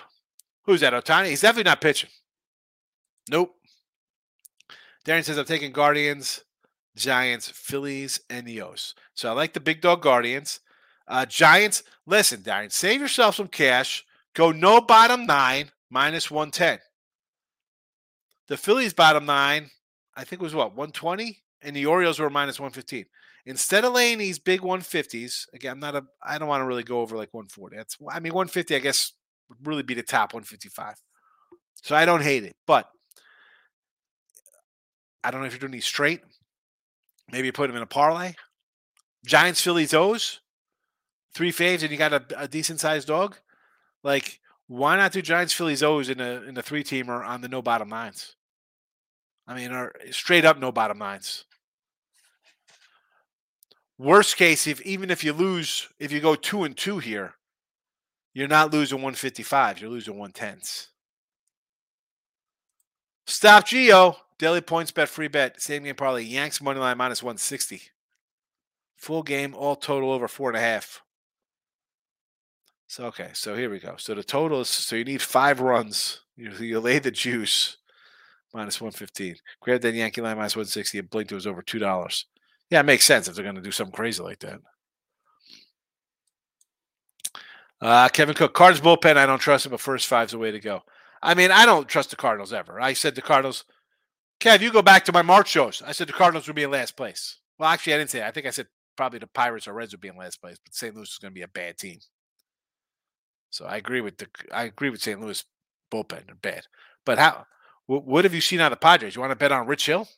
Who's that, Ohtani? He's definitely not pitching. Nope. Darren says, I'm taking Guardians, Giants, Phillies, and Neos. So I like the big dog Guardians. Uh, Giants, listen, Darren, save yourself some cash. Go no bottom nine, minus 110. The Phillies bottom nine, I think was what, 120? And the Orioles were minus 115. Instead of laying these big 150s, again, I'm not a, I don't want to really go over like 140. That's, I mean, 150, I guess, would really be the top 155. So I don't hate it. But I don't know if you're doing these straight. Maybe you put them in a parlay. Giants, Phillies, O's, three faves, and you got a, a decent sized dog. Like, why not do Giants, Phillies, O's in a in a three teamer on the no bottom nines? I mean, or eh, straight up no bottom nines. Worst case, if even if you lose, if you go two and two here, you're not losing 155. You're losing 110s. Stop Geo. Daily points bet, free bet. Same game parlay. Yanks money line minus 160. Full game, all total over four and a half. So okay, so here we go. So the total is so you need five runs. You, you lay the juice minus one fifteen. Grab that Yankee line minus one sixty and blinked it was over two dollars. Yeah, it makes sense if they're going to do something crazy like that. Uh, Kevin Cook, Cardinals bullpen. I don't trust him, but first five's the way to go. I mean, I don't trust the Cardinals ever. I said the Cardinals. Kev, you go back to my March shows. I said the Cardinals would be in last place. Well, actually, I didn't say that. I think I said probably the Pirates or Reds would be in last place, but St. Louis is going to be a bad team. So I agree with the I agree with St. Louis bullpen. They're bad. But how? What, have you seen out of the Padres? You want to bet on Rich Hill?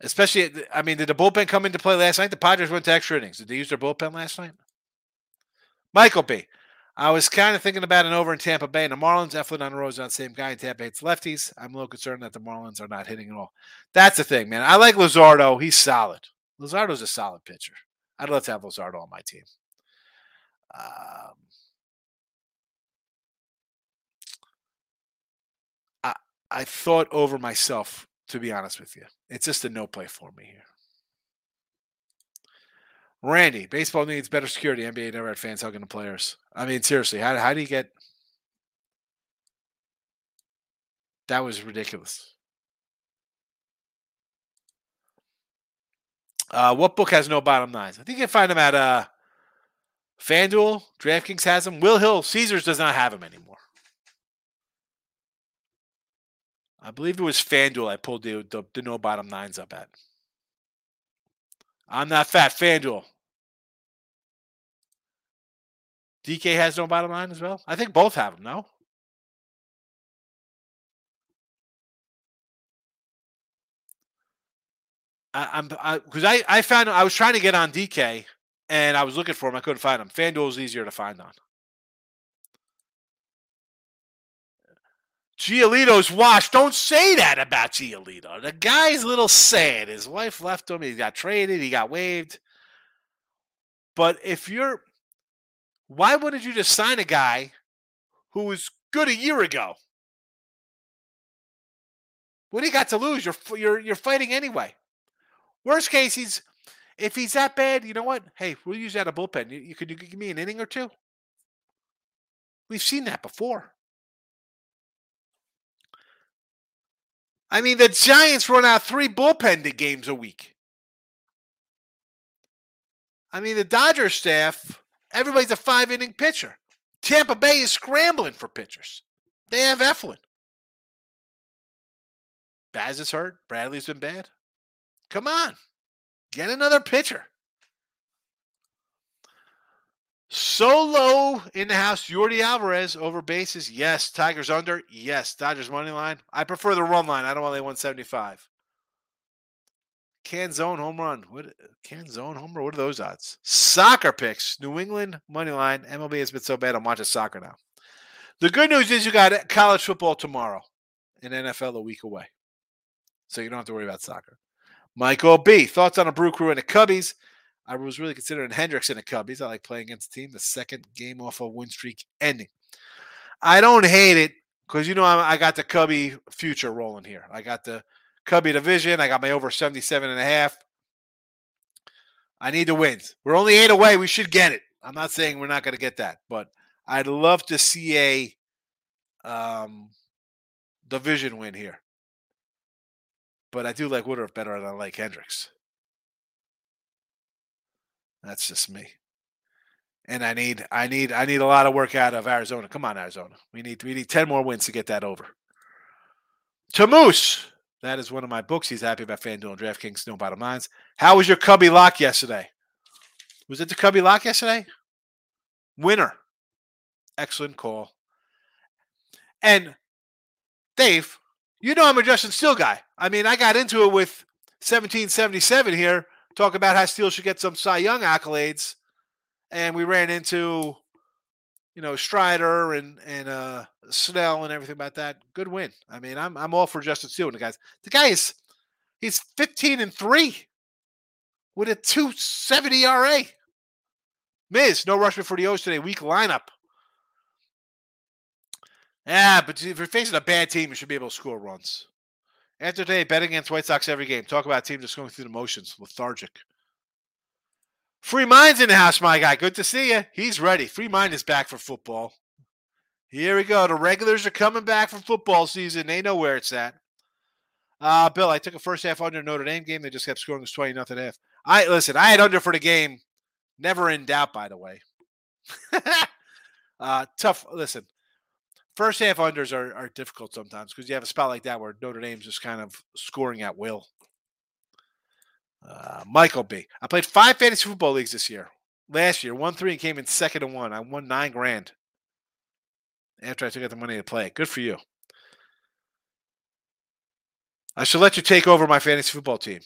Especially, eh, I mean, did the bullpen come into play last night? The Padres went to extra innings. Did they use their bullpen last night? Michael B. I was kind of thinking about an over in Tampa Bay and the Marlins. Eflin on the road the same guy. In Tampa hits lefties. I'm a little concerned that the Marlins are not hitting at all. That's the thing, man. I like Luzardo. He's solid. Luzardo's a solid pitcher. I'd love to have Luzardo on my team. Um, I I thought over myself, to be honest with you. It's just a no play for me here. Randy, baseball needs better security. NBA never had fans hugging the players. I mean, seriously, how, how do you get that was ridiculous. Uh, what book has no bottom nines? I think you can find them at uh, FanDuel. DraftKings has them. Will Hill, Caesars does not have them anymore. I believe it was FanDuel I pulled the, the, the no bottom nines up at. I'm not fat. FanDuel. DK has no bottom line as well. I think both have them. No. I, I'm because I, I, I found I was trying to get on DK and I was looking for him. I couldn't find him. FanDuel is easier to find on. Giolito's washed. Don't say that about Giolito. The guy's a little sad. His wife left him. He got traded. He got waived. But if you're, why wouldn't you just sign a guy who was good a year ago? What do you got to lose? You're you're you're fighting anyway. Worst case, he's if he's that bad, you know what? Hey, we'll use that a bullpen. You, you could you give me an inning or two. We've seen that before. I mean, the Giants run out three bullpen games a week. I mean, the Dodgers staff, everybody's a five inning pitcher. Tampa Bay is scrambling for pitchers. They have Eflin. Baz is hurt. Bradley's been bad. Come on. Get another pitcher. Solo in the house. Yordi Alvarez over bases. Yes. Tigers under. Yes. Dodgers money line. I prefer the run line. I don't want the 175. Canzone home run. What Canzone home run? What are those odds? Soccer picks. New England money line. MLB has been so bad. I'm watching soccer now. The good news is you got college football tomorrow and NFL a week away. So you don't have to worry about soccer. Michael B. Thoughts on a brew crew and the Cubbies? I was really considering Hendricks in the Cubbies. I like playing against the team. The second game off a win streak ending. I don't hate it because you know I, I got the Cubby future rolling here. I got the Cubby division. I got my over 77 and a half. I need the wins. We're only eight away. We should get it. I'm not saying we're not going to get that, but I'd love to see a um, division win here. But I do like Woodruff better than I like Hendricks. That's just me. And I need I need I need a lot of work out of Arizona. Come on, Arizona. We need we need 10 more wins to get that over. Tamoose. That is one of my books. He's happy about FanDuel and DraftKings, no bottom lines. How was your Cubby lock yesterday? Was it the Cubby lock yesterday? Winner. Excellent call. And Dave, you know I'm a Justin Steele guy. I mean, I got into it with 1777 here talk about how Steele should get some Cy Young accolades, and we ran into, you know, Strider and and uh, Snell and everything about that. Good win. I mean, I'm I'm all for Justin Steele and the guys. The guy is he's 15 and three with a 270 ERA. Miz, no rush before the O's today. Weak lineup. Yeah, but if you're facing a bad team, you should be able to score runs. After today, bet against White Sox every game. Talk about a team just going through the motions, lethargic. Free Mind's in the house, my guy. Good to see you. He's ready. Free Mind is back for football. Here we go. The regulars are coming back for football season. They know where it's at. Uh, Bill, I took a first half under Notre Dame game. They just kept scoring. It was 20 nothing half. I listen, I had under for the game. Never in doubt, by the way. uh, tough. Listen, first half unders are, are difficult sometimes because you have a spot like that where Notre Dame's just kind of scoring at will. Uh, Michael B. I played five fantasy football leagues this year. Last year, won three and came in second and one. I won nine grand after I took out the money to play. Good for you. I should let you take over my fantasy football team.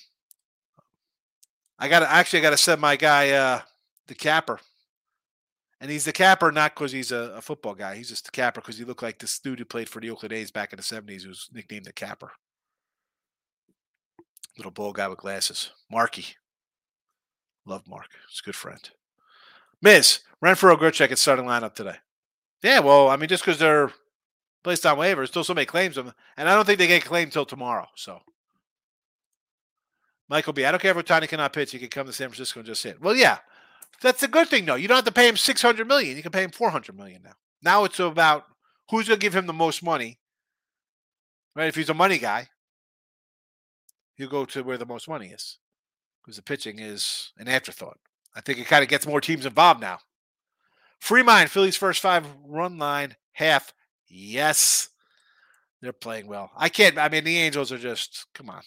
I got to actually I got to send my guy uh, the capper, and he's the capper not because he's a, a, football guy. He's just the capper because he looked like this dude who played for the Oakland A's back in the seventies, who was nicknamed the capper. Little bald guy with glasses. Marky. Love Mark. He's a good friend. Miz, Renfroe Grichuk at starting lineup today. Yeah, well, I mean, just because they're placed on waivers, still so many claims them, and I don't think they get claimed until tomorrow. So, Michael B, I don't care if Ohtani cannot pitch; he can come to San Francisco and just hit. Well, yeah, that's a good thing, though. You don't have to pay him six hundred million; you can pay him four hundred million now. Now it's about who's going to give him the most money. Right? If he's a money guy, he'll go to where the most money is because the pitching is an afterthought. I think it kind of gets more teams involved now. Free mind, Phillies first five run line, half. Yes. They're playing well. I can't, I mean, the Angels are just, come on.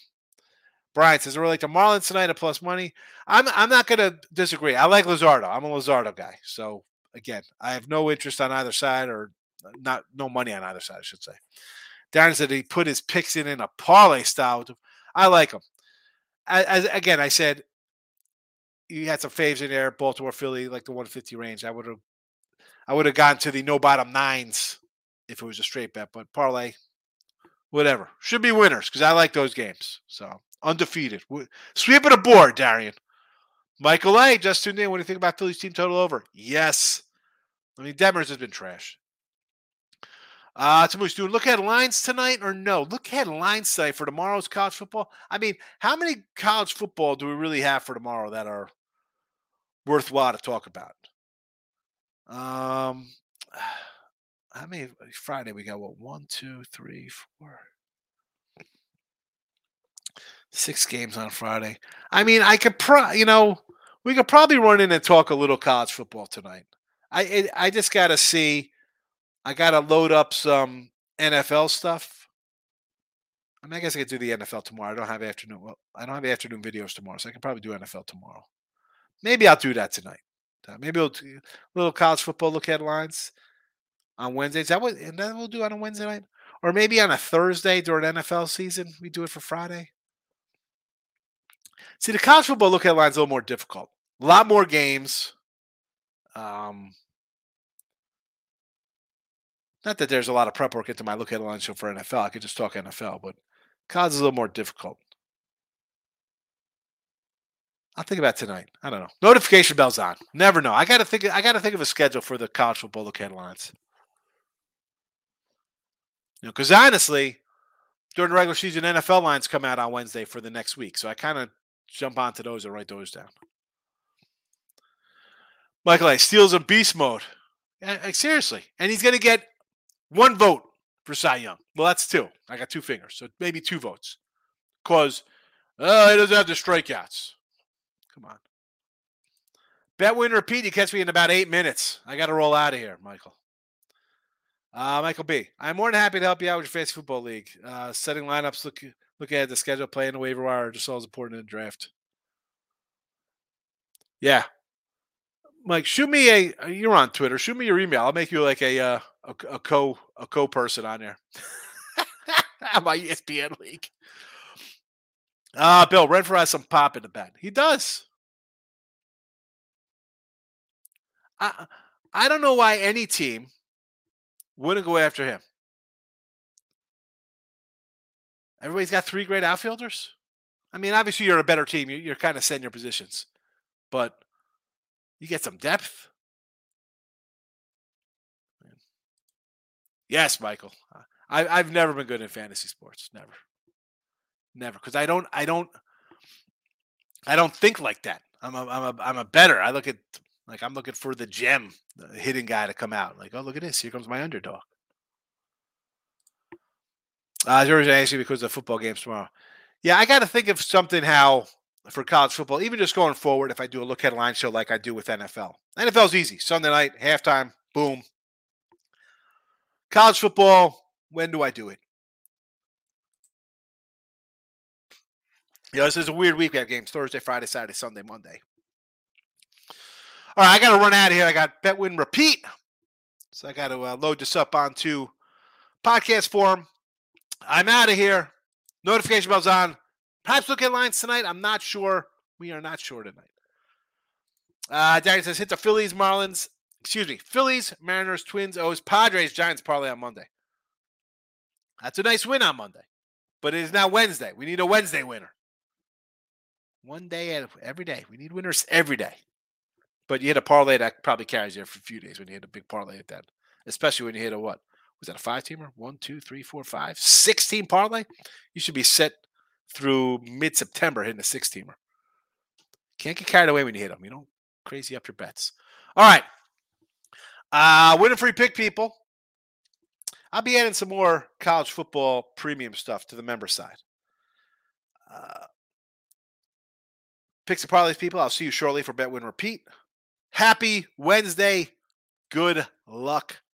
Brian says, relate to Marlins tonight at plus money. I'm I'm not going to disagree. I like Luzardo. I'm a Luzardo guy. So, again, I have no interest on either side or uh, not no money on either side, I should say. Darren said he put his picks in in a parlay style. I like him. As, again, I said you had some faves in there, Baltimore, Philly, like the 150 range. I would have, I would have gone to the no bottom nines if it was a straight bet, but parlay, whatever, should be winners because I like those games. So undefeated, sweep it aboard, Darian. Michael A. just tuned in. What do you think about Philly's team total over? Yes. I mean, Detmers has been trash. Uh, Tamush, do look at lines tonight or no? Look at lines tonight for tomorrow's college football. I mean, how many college football do we really have for tomorrow that are worthwhile to talk about? Um, how many Friday we got? What one, two, three, four, six games on Friday. I mean, I could pro, you know, we could probably run in and talk a little college football tonight. I it, I just got to see I got to load up some NFL stuff. I mean, I guess I could do the NFL tomorrow. I don't have afternoon. Well, I don't have afternoon videos tomorrow, so I can probably do NFL tomorrow. Maybe I'll do that tonight. Uh, maybe we'll do a little college football look headlines on Wednesday. Is that what and then we'll do on a Wednesday night? Or maybe on a Thursday during NFL season. We do it for Friday. See, the college football look headlines a little more difficult. A lot more games. Um, not that there's a lot of prep work into my look at line show for NFL. I could just talk NFL, but college is a little more difficult. I'll think about tonight. I don't know. Notification bells on. Never know. I gotta think. I gotta think of a schedule for the college football look headlines. You know, because honestly, during the regular season, NFL lines come out on Wednesday for the next week, so I kind of jump onto those and write those down. Michael A. Steals in beast mode. Yeah, seriously, and he's gonna get one vote for Cy Young. Well, that's two. I got two fingers, so maybe two votes. Because uh, he doesn't have the strikeouts. Come on. Bet win repeat. You catch me in about eight minutes. I got to roll out of here, Michael. Uh, Michael B. I'm more than happy to help you out with your fantasy football league. Uh, setting lineups, look look at the schedule, playing the waiver wire, just all as important in the draft. Yeah, Mike, shoot me a. You're on Twitter. Shoot me your email. I'll make you like a uh, a, a co a co person on there. My ESPN league. Ah, uh, Bill Renfroe has some pop in the bed. He does. I I don't know why any team wouldn't go after him. Everybody's got three great outfielders. I mean, obviously you're a better team. You're, you're kind of setting your positions, but you get some depth. Yes, Michael. I, I've never been good in fantasy sports. Never. Never. Because I don't I don't I don't think like that. I'm a I'm a I'm a better. I look at like I'm looking for the gem, the hidden guy to come out. Like, oh look at this, here comes my underdog. Uh, George asking because of the football games tomorrow. Yeah, I got to think of something how for college football, even just going forward, if I do a look headline show like I do with NFL. NFL's easy. Sunday night, halftime, boom. College football, when do I do it? You know, this is a weird week. We have games Thursday, Friday, Saturday, Sunday, Monday. All right, I got to run out of here. I got bet win repeat. So I got to uh, load this up onto podcast form. I'm out of here. Notification bells on. Perhaps look at lines tonight. I'm not sure. We are not sure tonight. Uh, Daniel says hit the Phillies, Marlins. Excuse me, Phillies, Mariners, Twins, O's, Padres, Giants parlay on Monday. That's a nice win on Monday, but it is now Wednesday. We need a Wednesday winner. One day every day. We need winners every day. But you hit a parlay that probably carries you for a few days when you hit a big parlay at that, especially when you hit a what? Was that a five teamer? One, two, three, four, five, six team parlay? You should be set through mid September hitting a six teamer. Can't get carried away when you hit them. You know, crazy up your bets. All right. Uh, winning free pick people. I'll be adding some more college football premium stuff to the member side. Uh, picks and parlays people. I'll see you shortly for Bet Win Repeat. Happy Wednesday. Good luck